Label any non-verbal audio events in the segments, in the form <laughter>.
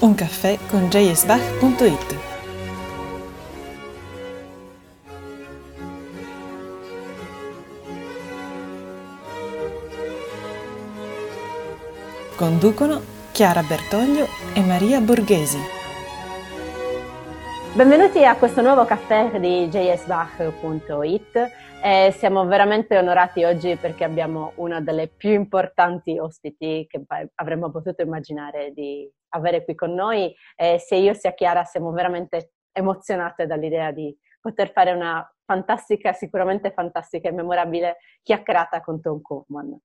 Un caffè con jsbach.it Conducono Chiara Bertoglio e Maria Borghesi. Benvenuti a questo nuovo caffè di jsbach.it. Eh, siamo veramente onorati oggi perché abbiamo una delle più importanti ospiti che avremmo potuto immaginare di avere qui con noi. Eh, sia io sia Chiara siamo veramente emozionate dall'idea di poter fare una fantastica, sicuramente fantastica e memorabile chiacchierata con Tom Kaufman.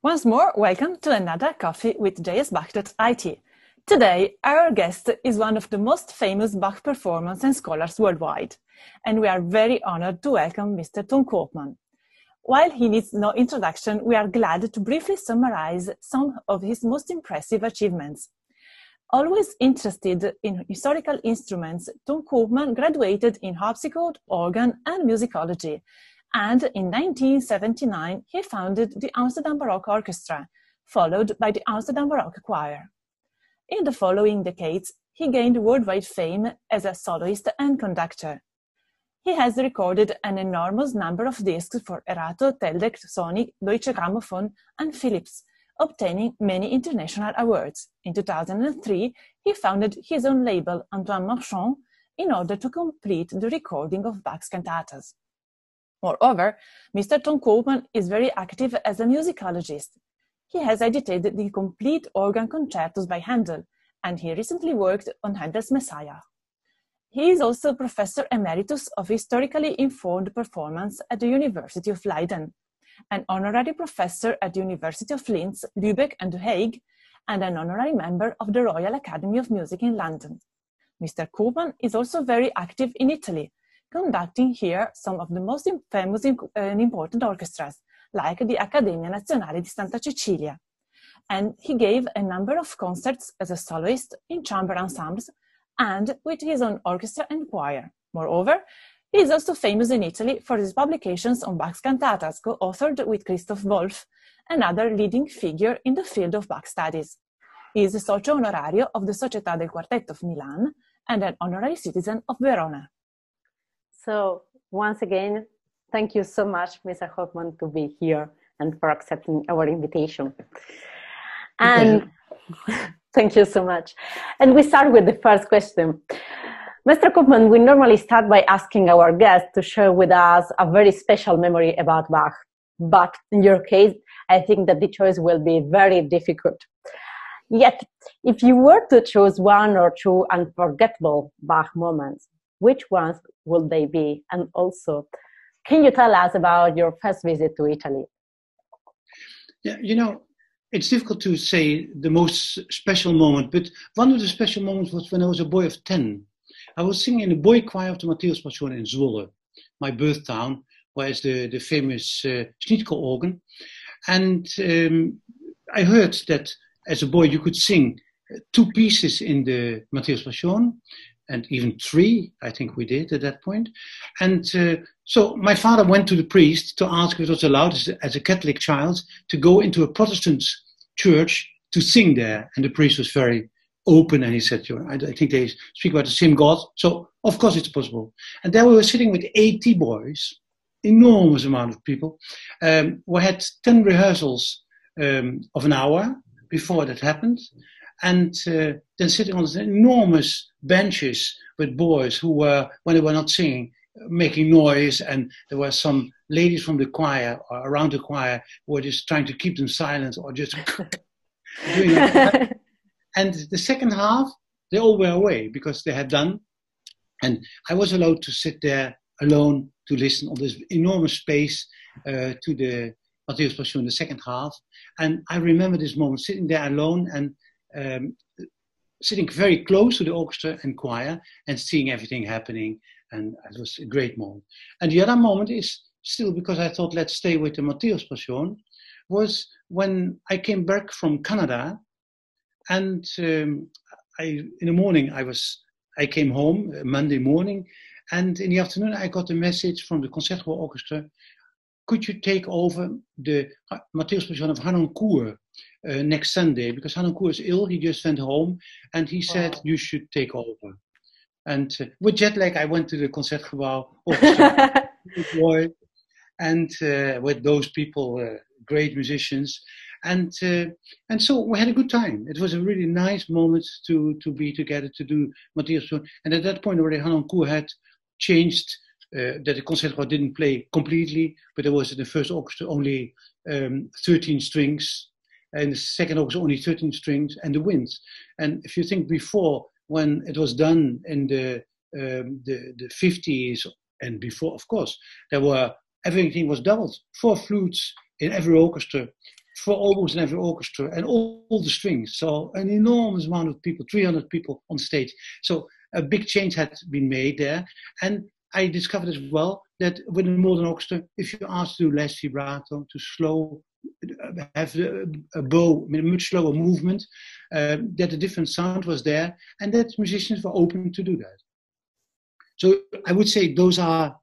Once more, welcome to another coffee with jsbach.it. Today, our guest is one of the most famous Bach performers and scholars worldwide, and we are very honored to welcome Mr. Ton Koopman. While he needs no introduction, we are glad to briefly summarize some of his most impressive achievements. Always interested in historical instruments, Ton Koopman graduated in harpsichord, organ, and musicology, and in 1979 he founded the Amsterdam Baroque Orchestra, followed by the Amsterdam Baroque Choir. In the following decades, he gained worldwide fame as a soloist and conductor. He has recorded an enormous number of discs for Erato, Teldec, Sony, Deutsche Grammophon, and Philips, obtaining many international awards. In 2003, he founded his own label, Antoine Marchand, in order to complete the recording of Bach's cantatas. Moreover, Mr. Ton Koopman is very active as a musicologist. He has edited the complete organ concertos by Handel, and he recently worked on Handel's Messiah. He is also Professor Emeritus of Historically Informed Performance at the University of Leiden, an honorary professor at the University of Linz, Lübeck, and The Hague, and an honorary member of the Royal Academy of Music in London. Mr. Koopman is also very active in Italy, conducting here some of the most famous and important orchestras, like the Accademia Nazionale di Santa Cecilia. And he gave a number of concerts as a soloist in chamber ensembles and with his own orchestra and choir. Moreover, he is also famous in Italy for his publications on Bach's cantatas, co-authored with Christoph Wolff, another leading figure in the field of Bach studies. He is a socio honorario of the Società del Quartetto of Milan and an honorary citizen of Verona. So, once again, thank you so much, Mr. Hoffman, to be here and for accepting our invitation. And thank you so much. And we start with the first question. Mr. Koopman, we normally start by asking our guests to share with us a very special memory about Bach. But in your case, I think that the choice will be very difficult. Yet, if you were to choose one or two unforgettable Bach moments, which ones would they be? And also, can you tell us about your first visit to Italy? Yeah, you know, it's difficult to say the most special moment, but one of the special moments was when I was a boy of 10. I was singing in the boy choir of the Matthäus Passion in Zwolle, my birth town, where is the, the famous uh, organ. And um, I heard that as a boy you could sing two pieces in the Matthäus Passion, and even three, I think we did at that point. And uh, so my father went to the priest to ask if it was allowed as a, Catholic child to go into a Protestant church to sing there. And the priest was very open and he said, I, I think they speak about the same God. So of course it's possible. And there we were sitting with 80 boys, enormous amount of people. Um, we had 10 rehearsals um, of an hour before that happened and uh, then sitting on these enormous benches with boys who were, when they were not singing, making noise, and there were some ladies from the choir or around the choir who were just trying to keep them silent or just <laughs> doing it. <laughs> and the second half, they all were away because they had done, and I was allowed to sit there alone to listen on this enormous space uh, to the Matthäus Passion, the second half. And I remember this moment sitting there alone and um, sitting very close to the orchestra and choir and seeing everything happening. And it was a great moment. And the other moment is still because I thought, let's stay with the Matthäus Passion, was when I came back from Canada. And um, I, in the morning, I was, I came home uh, Monday morning, and in the afternoon, I got a message from the Concertgebouw Orchestra. Could you take over the Matthäus Passion of Harnoncourt? uh, next Sunday because Harnoncourt is ill. He just went home and he said, wow. You should take over. And uh, with jet lag, I went to the Concertgebouw <laughs> boy, and uh, with those people, uh, great musicians. And uh, and so we had a good time. It was a really nice moment to to be together to do Matthäus. And at that point already, Harnoncourt had changed uh, that the Concertgebouw didn't play completely, but there was in the first orchestra only um, 13 strings, and the second orchestra only 13 strings, and the winds. And if you think before, when it was done in the um, the, the 50s and before, of course, there were everything was doubled. Four flutes in every orchestra, four oboes in every orchestra, and all, all the strings. So an enormous amount of people, 300 people on stage. So a big change had been made there, and I discovered as well that with a modern orchestra, if you ask to do less vibrato, to slow, have a bow, a much slower movement, uh, that a different sound was there, and that musicians were open to do that. So I would say those are,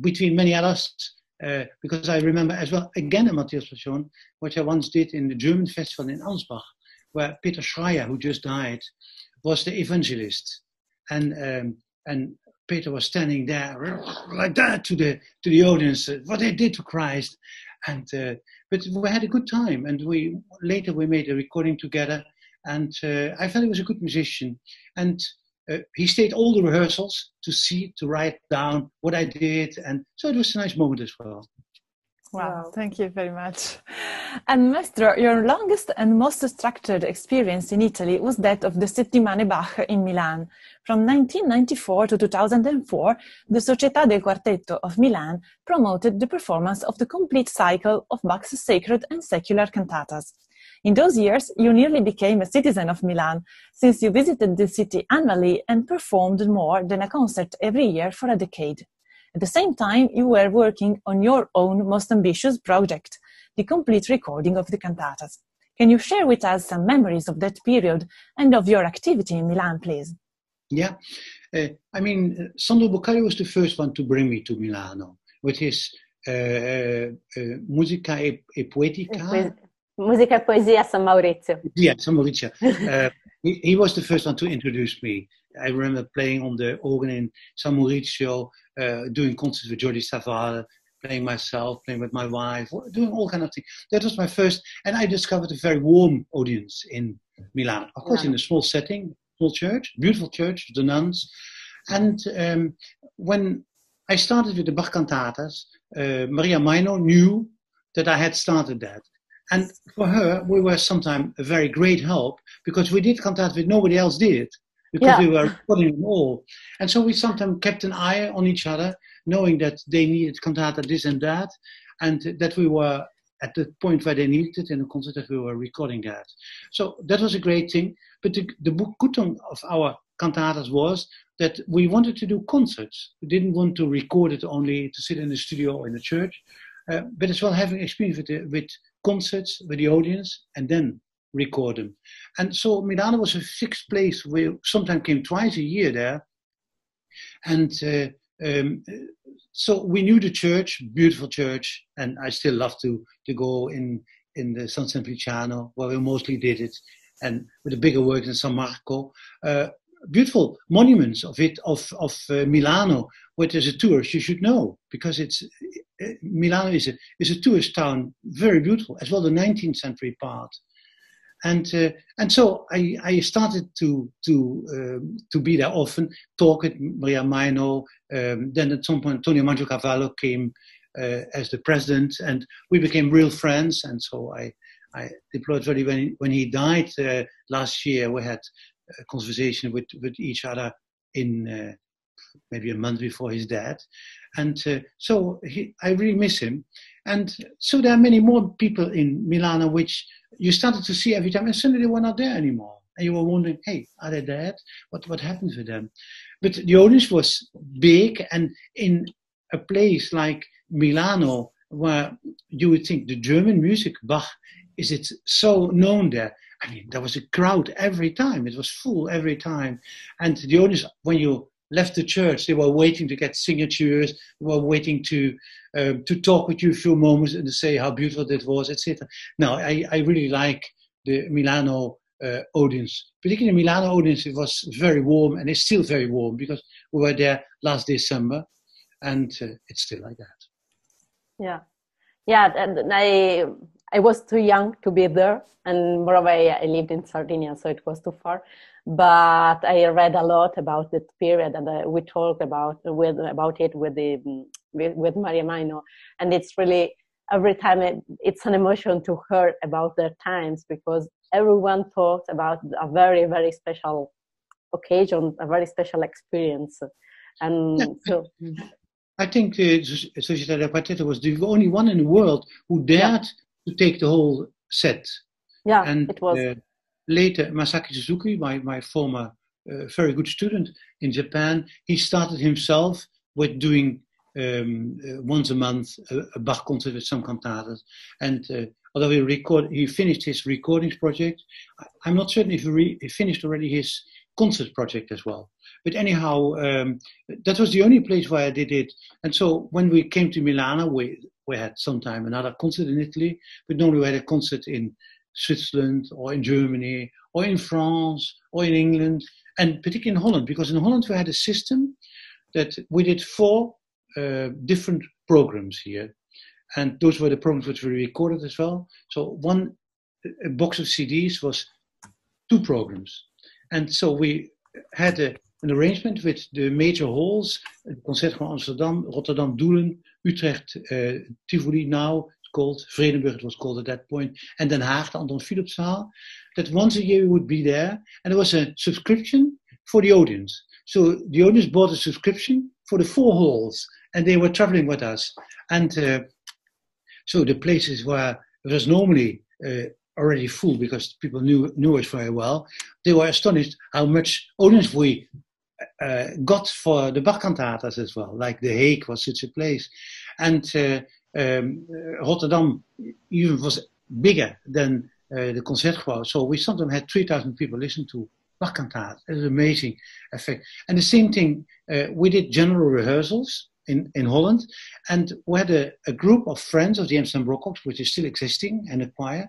between many others, uh, because I remember as well, again a Matthäus Passion, which I once did in the German festival in Ansbach, where Peter Schreier, who just died, was the evangelist. And, um, and Peter was standing there like that to the to the audience, what they did to Christ, and uh, but we had a good time, and we later we made a recording together, and uh, I felt he was a good musician, and uh, he stayed all the rehearsals to see to write down what I did, and so it was a nice moment as well. Wow, thank you very much. And Maestro, your longest and most structured experience in Italy was that of the Settimane Bach in Milan. From 1994 to 2004, the Società del Quartetto of Milan promoted the performance of the complete cycle of Bach's sacred and secular cantatas. In those years, you nearly became a citizen of Milan, since you visited the city annually and performed more than a concert every year for a decade. At the same time, you were working on your own most ambitious project, the complete recording of the cantatas. Can you share with us some memories of that period and of your activity in Milan, please? Yeah, uh, I mean, Sandro Boccardi was the first one to bring me to Milano with his uh, uh, uh Musica e, e Poetica. Musica Poesia San Maurizio. Yeah, San Maurizio. Uh, <laughs> he, he was the first one to introduce me. I remember playing on the organ in San Maurizio, uh, doing concerts with Jordi Savall, playing myself, playing with my wife, doing all kind of things. That was my first, and I discovered a very warm audience in Milan. Of course, in a small setting, small church, beautiful church, the nuns. And um, when I started with the Bach cantatas, uh, Maria Majno knew that I had started that. And for her, we were sometimes a very great help because we did cantatas that nobody else did because yeah. we were recording them all. And so we sometimes kept an eye on each other, knowing that they needed cantata this and that, and that we were at the point where they needed it in the concert that we were recording that. So that was a great thing. But the, the good of our cantatas was that we wanted to do concerts. We didn't want to record it only to sit in the studio or in the church, uh, but as well having experience with, the, with concerts, with the audience, and then record them. And so Milano was a fixed place. We sometimes came twice a year there. And uh, um, so we knew the church, beautiful church, and I still love to, to go in, in the San Simpliciano, where we mostly did it, and with a bigger work in San Marco. Uh, beautiful monuments of it, of, of uh, Milano, which as a tourist you should know, because it's, uh, Milano is a, is a tourist town, very beautiful, as well the 19th century part and uh, and so I, I started to to um, to be there often, talk with Maria Majno. Um, then at some point, Antonio Magnocavallo came uh, as the president, and we became real friends. And so I I deployed very when when he died uh, last year. We had a conversation with with each other in uh, maybe a month before his death, and uh, so he, I really miss him. And so there are many more people in Milano which you started to see every time, and suddenly they were not there anymore. And you were wondering, hey, are they dead? What what happened to them? But the audience was big, and in a place like Milano, where you would think the German music, Bach, is it so known there? I mean, there was a crowd every time. It was full every time, and the audience, when you left the church, they were waiting to get signatures, they were waiting to um, to talk with you a few moments and to say how beautiful it was, etc. Now, I, I really like the Milano uh, audience. Particularly Milano audience, it was very warm and it's still very warm because we were there last December and uh, it's still like that. Yeah. Yeah, and I I was too young to be there, and moreover, I lived in Sardinia, so it was too far. But I read a lot about that period, and uh, we talked about with about it with the with, with Maria Majno, and it's really every time it, it's an emotion to hear about their times because everyone talked about a very very special occasion, a very special experience, and yeah. so. I think uh, Società Quartetto was the only one in the world who dared yeah to take the whole set. Yeah, and, it was. Uh, later, Masaaki Suzuki, my, my former uh, very good student in Japan, he started himself with doing um, uh, once a month a, a, Bach concert with some cantatas. And uh, although he record, he finished his recordings project, I'm not certain if he, re, he finished already his concert project as well. But anyhow, um, that was the only place where I did it. And so when we came to Milano, we, we had sometime another concert in Italy, but normally we had a concert in Switzerland or in Germany or in France or in England, and particularly in Holland, because in Holland we had a system that we did four uh, different programs here. And those were the programs which were recorded as well. So one box of CDs was two programs. And so we had a, an arrangement with the major halls, Concertgebouw Amsterdam, Rotterdam Doelen, Utrecht, uh, Tivoli now, called, Vredenburg it was called at that point, and Den Haag, the Anton Philipszaal, that once a year we would be there, and there was a subscription for the audience. So the audience bought a subscription for the four halls, and they were traveling with us. And uh, so the places where it was normally uh, already full because people knew knew us very well, they were astonished how much audience we uh, got for the Bach cantatas as well. Like The Hague was such a place, and uh, um, Rotterdam even was bigger than uh, the Concertgebouw. So we sometimes had three thousand people listen to Bach cantatas. It was an amazing effect. And the same thing, uh, we did general rehearsals in, in Holland. And we had a, a group of friends of the Amsterdam Baroque, which is still existing, and a choir.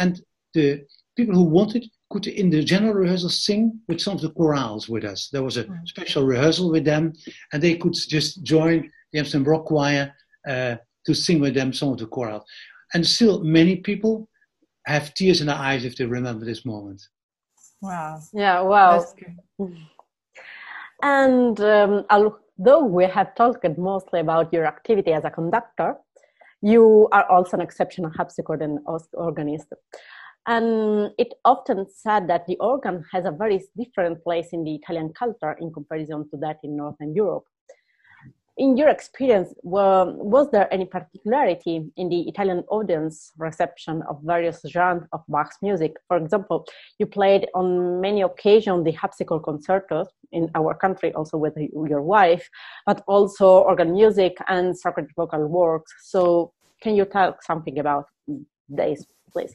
And the people who wanted could, in the general rehearsal, sing with some of the chorales with us. There was a mm. special rehearsal with them, and they could just join the Amsterdam Baroque Choir uh, to sing with them some of the chorales. And still, many people have tears in their eyes if they remember this moment. Wow. Yeah, wow. And um, Though we have talked mostly about your activity as a conductor, you are also an exceptional harpsichord and organist. And it often said that the organ has a very different place in the Italian culture in comparison to that in Northern Europe in your experience, was there any particularity in the Italian audience reception of various genres of Bach's music? For example, you played on many occasions the harpsichord concertos in our country, also with your wife, but also organ music and sacred vocal works. So, can you tell something about these, please?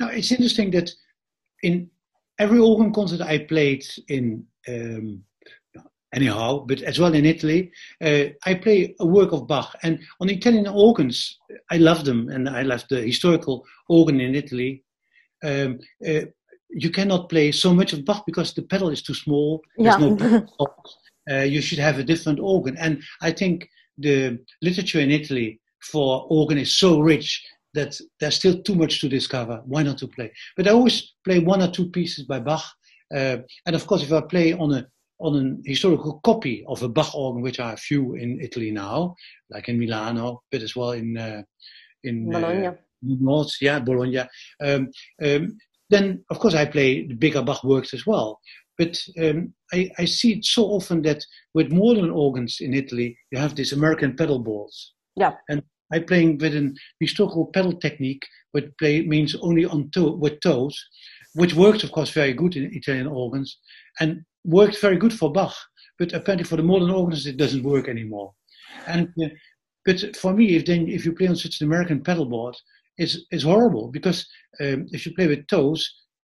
Now, it's interesting that in every organ concert I played in um, anyhow, but as well in Italy, uh, I play a work of Bach. And on Italian organs, I love them, and I love the historical organ in Italy. Um, uh, you cannot play so much of Bach because the pedal is too small. Yeah. no uh, you should have a different organ. And I think the literature in Italy for organ is so rich that there's still too much to discover. Why not to play? But I always play one or two pieces by Bach. Uh, and of course, if I play on a on an historical copy of a Bach organ, which are a few in Italy now, like in Milano, but as well in uh, in uh, Bologna. Uh, North, yeah, Bologna. Um, um, then, of course, I play the bigger Bach works as well. But um, I, I, see it so often that with modern organs in Italy, you have these American pedal boards. Yeah. And I playing with an historical pedal technique, which play means only on toe with toes, which works, of course, very good in Italian organs. And worked very good for Bach, but apparently for the modern organs it doesn't work anymore. And uh, but for me, if then if you play on such an American pedal board, it's it's horrible because um, if you play with toes,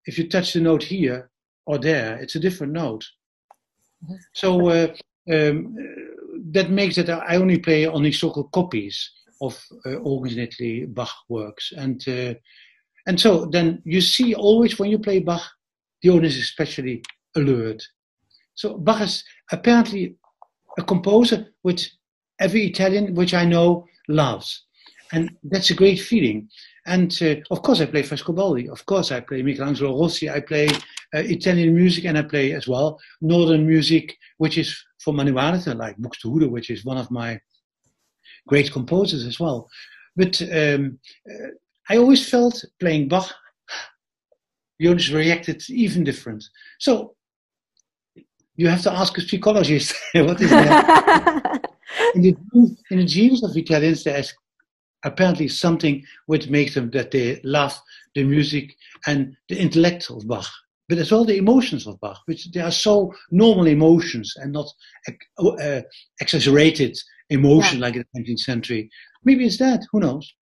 if you touch the note here or there, it's a different note. Mm-hmm. So uh, um, that makes it I only play on historical copies of uh, Italy Bach works, and uh, and so then you see always when you play Bach, the audience is especially alert. So Bach is apparently a composer which every Italian, which I know, loves. And that's a great feeling. And uh, of course, I play Frescobaldi. Of course, I play Michelangelo Rossi. I play uh, Italian music and I play as well Northern music, which is for manualiter, like Buxtehude, which is one of my great composers as well. But um, uh, I always felt playing Bach, Jonas reacted even different. So you have to ask a psychologist <laughs> what is that? <laughs> in, the, in the genes of Italians, there's apparently something which makes them that they love the music and the intellect of Bach, but as well the emotions of Bach, which they are so normal emotions and not uh, exaggerated emotion yeah. like in the 19th century. Maybe it's that. Who knows?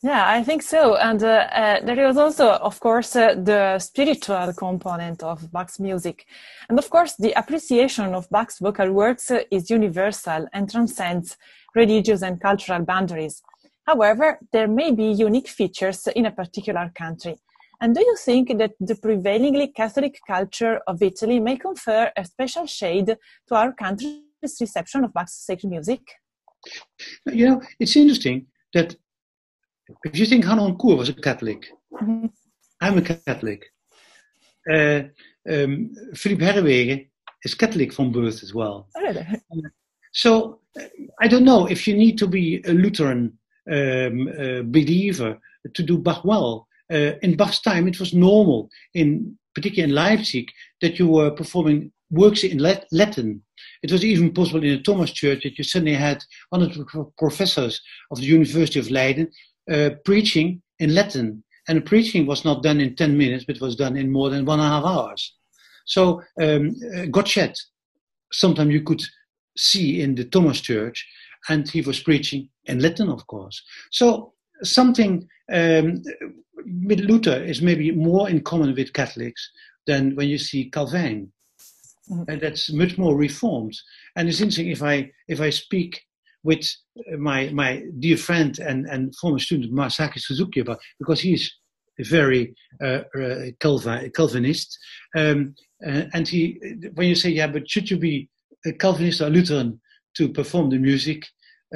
Yeah, I think so. And uh, uh, there is also, of course, uh, the spiritual component of Bach's music. And of course, the appreciation of Bach's vocal works is universal and transcends religious and cultural boundaries. However, there may be unique features in a particular country. And do you think that the prevailingly Catholic culture of Italy may confer a special shade to our country's reception of Bach's sacred music? You know, it's interesting that if you think Harnoncourt was a Catholic, mm-hmm. I'm a Catholic. Uh, um, Philippe Herreweghe is Catholic from birth as well. Oh, really? so I don't know if you need to be a Lutheran um, uh, believer to do Bach well. Uh, in Bach's time, it was normal, in particularly in Leipzig, that you were performing works in Latin. It was even possible in the Thomas Church that you suddenly had one of the professors of the University of Leiden uh, preaching in Latin. And the preaching was not done in 10 minutes, but was done in more than one and a half hours. So, um, uh, Gottsched, sometimes you could see in the Thomas Church, and he was preaching in Latin, of course. So, something um, with Luther is maybe more in common with Catholics than when you see Calvin. And that's much more reformed. And it's interesting if I if I speak with my my dear friend and, and former student Masaaki Suzuki about because he's very uh, uh, Calvin, Calvinist, um, uh, and he when you say yeah, but should you be a Calvinist or Lutheran to perform the music?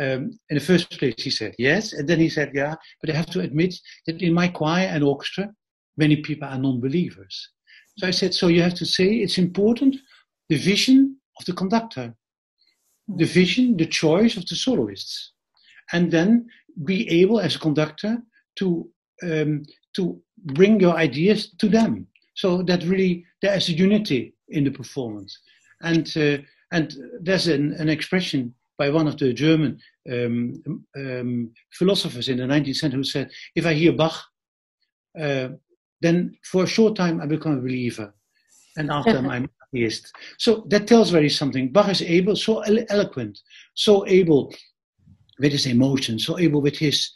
Um, in the first place, he said yes, and then he said yeah, but I have to admit that in my choir and orchestra, many people are non-believers. So I said, so you have to say it's important the vision of the conductor the vision, the choice of the soloists, and then be able as a conductor to um, to bring your ideas to them. So that really there is a unity in the performance, and uh, and there's an, an expression by one of the German um, um, philosophers in the 19th century who said, "If I hear Bach, uh, then for a short time I become a believer, and after <laughs> I'm atheist. So that tells very something. Bach is able, so eloquent, so able with his emotions, so able with his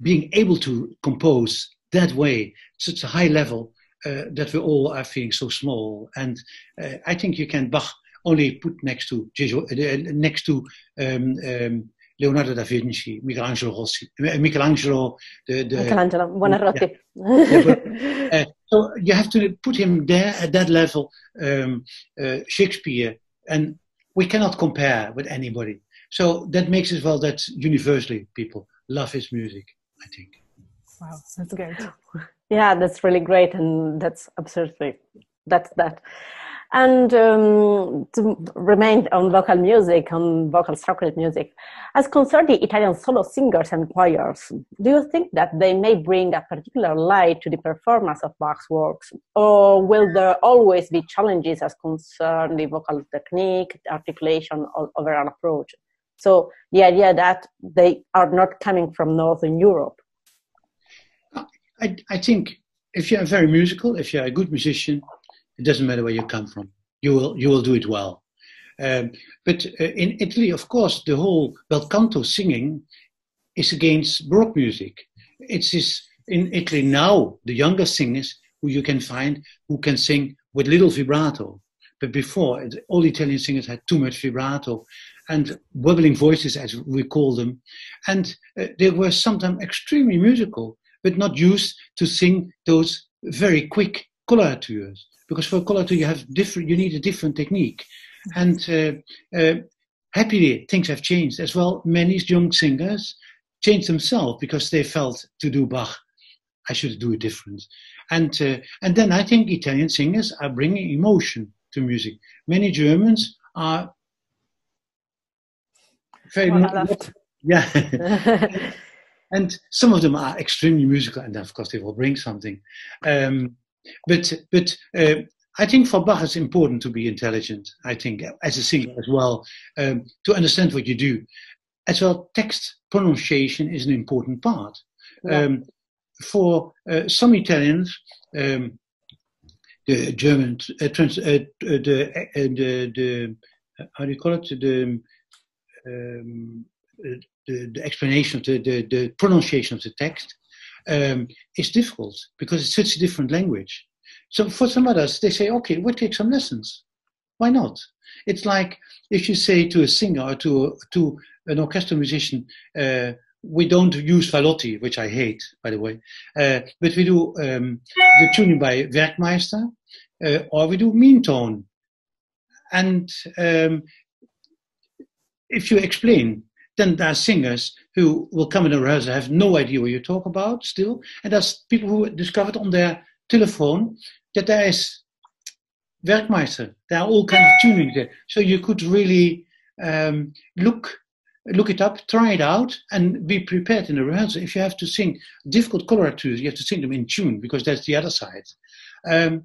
being able to compose that way, such a high level uh, that we all are feeling so small. And uh, I think you can Bach only put next to uh, next to um, um, Leonardo da Vinci, Michelangelo Rossi, uh, Michelangelo, the, the Michelangelo Buonarroti. Yeah, <laughs> so you have to put him there at that level, um, uh, Shakespeare, and we cannot compare with anybody. So that makes it well that universally people love his music. I think. Wow, that's great. Yeah, that's really great, and that's absolutely that's that. And um, to remain on vocal music, on vocal sacred music, as concerned the Italian solo singers and choirs, do you think that they may bring a particular light to the performance of Bach's works, or will there always be challenges as concern the vocal technique, articulation, or overall approach? So the idea that they are not coming from Northern Europe. I, I think if you're very musical, if you're a good musician, it doesn't matter where you come from. You will you will do it well. Um, but uh, in Italy, of course, the whole bel canto singing is against Baroque music. It is in Italy now the younger singers who you can find who can sing with little vibrato. but before all Italian singers had too much vibrato and wobbling voices, as we call them, and uh, they were sometimes extremely musical, but not used to sing those very quick coloratures. Because for colorature you have different, you need a different technique, and uh, uh, happily things have changed as well. Many young singers changed themselves because they felt to do Bach, I should do it different. And, uh, and then I think Italian singers are bringing emotion to music. Many Germans are very well, <laughs> yeah. <laughs> and some of them are extremely musical, and of course they will bring something. Um, but but uh, I think for Bach it's important to be intelligent. I think as a singer as well um, to understand what you do. As well, text pronunciation is an important part. Yeah. Um, for uh, some Italians, um, the German uh, trans, uh, uh the, uh, the the how do you call it the um, the, the, explanation of the, the, the, pronunciation of the text um, is difficult because it's such a different language. So for some others, they say, okay, we'll take some lessons. Why not? It's like if you say to a singer or to, to an orchestral musician, uh, we don't use Vallotti, which I hate, by the way, uh, but we do um, the tuning by Werckmeister, uh, or we do mean tone. And um, if you explain, then there are singers who will come in a rehearsal have no idea what you talk about still, and there's people who discovered on their telephone that there is Werckmeister. There are all kinds of tuning there, so you could really um, look look it up, try it out, and be prepared in the rehearsal. If you have to sing difficult coloratures, you have to sing them in tune because that's the other side. Um,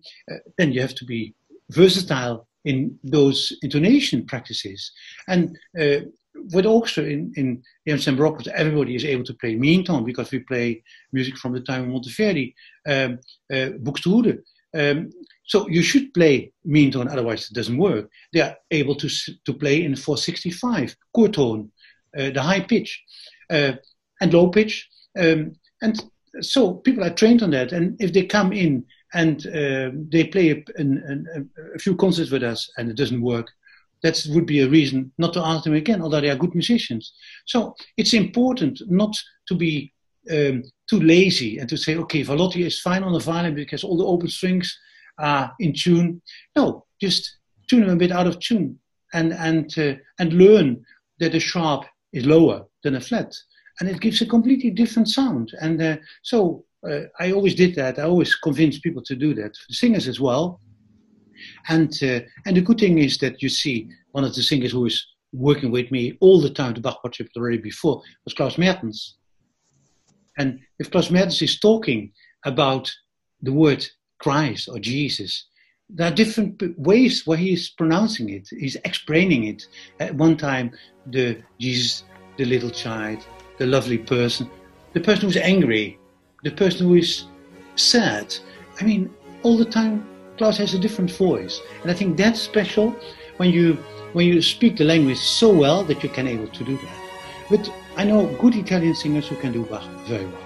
then you have to be versatile in those intonation practices. And uh, with orchestra in, in Amsterdam Baroque, everybody is able to play mean tone because we play music from the time of Monteverdi, um, uh, Buxtehude. Um, so you should play mean tone, otherwise it doesn't work. They are able to, to play in 465, tone, uh, the high pitch, uh, and low pitch. Um, and so people are trained on that. And if they come in and uh, they play a, a, a, few concerts with us and it doesn't work, that would be a reason not to ask them again, although they are good musicians. So it's important not to be um, too lazy and to say, okay, Vallotti is fine on the violin because all the open strings are in tune. No, just tune them a bit out of tune and and uh, and learn that a sharp is lower than a flat, and it gives a completely different sound. And uh, so uh, I always did that. I always convinced people to do that. Singers as well. And uh, and the good thing is that you see one of the singers who is working with me all the time, the Bach project already before, was Klaus Mertens. And if Klaus Mertens is talking about the word Christ or Jesus, there are different ways where he is pronouncing it. He's explaining it. At one time, the Jesus, the little child, the lovely person, the person who's angry, the person who is sad. I mean, all the time, Klaus has a different voice, and I think that's special when you when you speak the language so well that you can able to do that. But I know good Italian singers who can do Bach very well.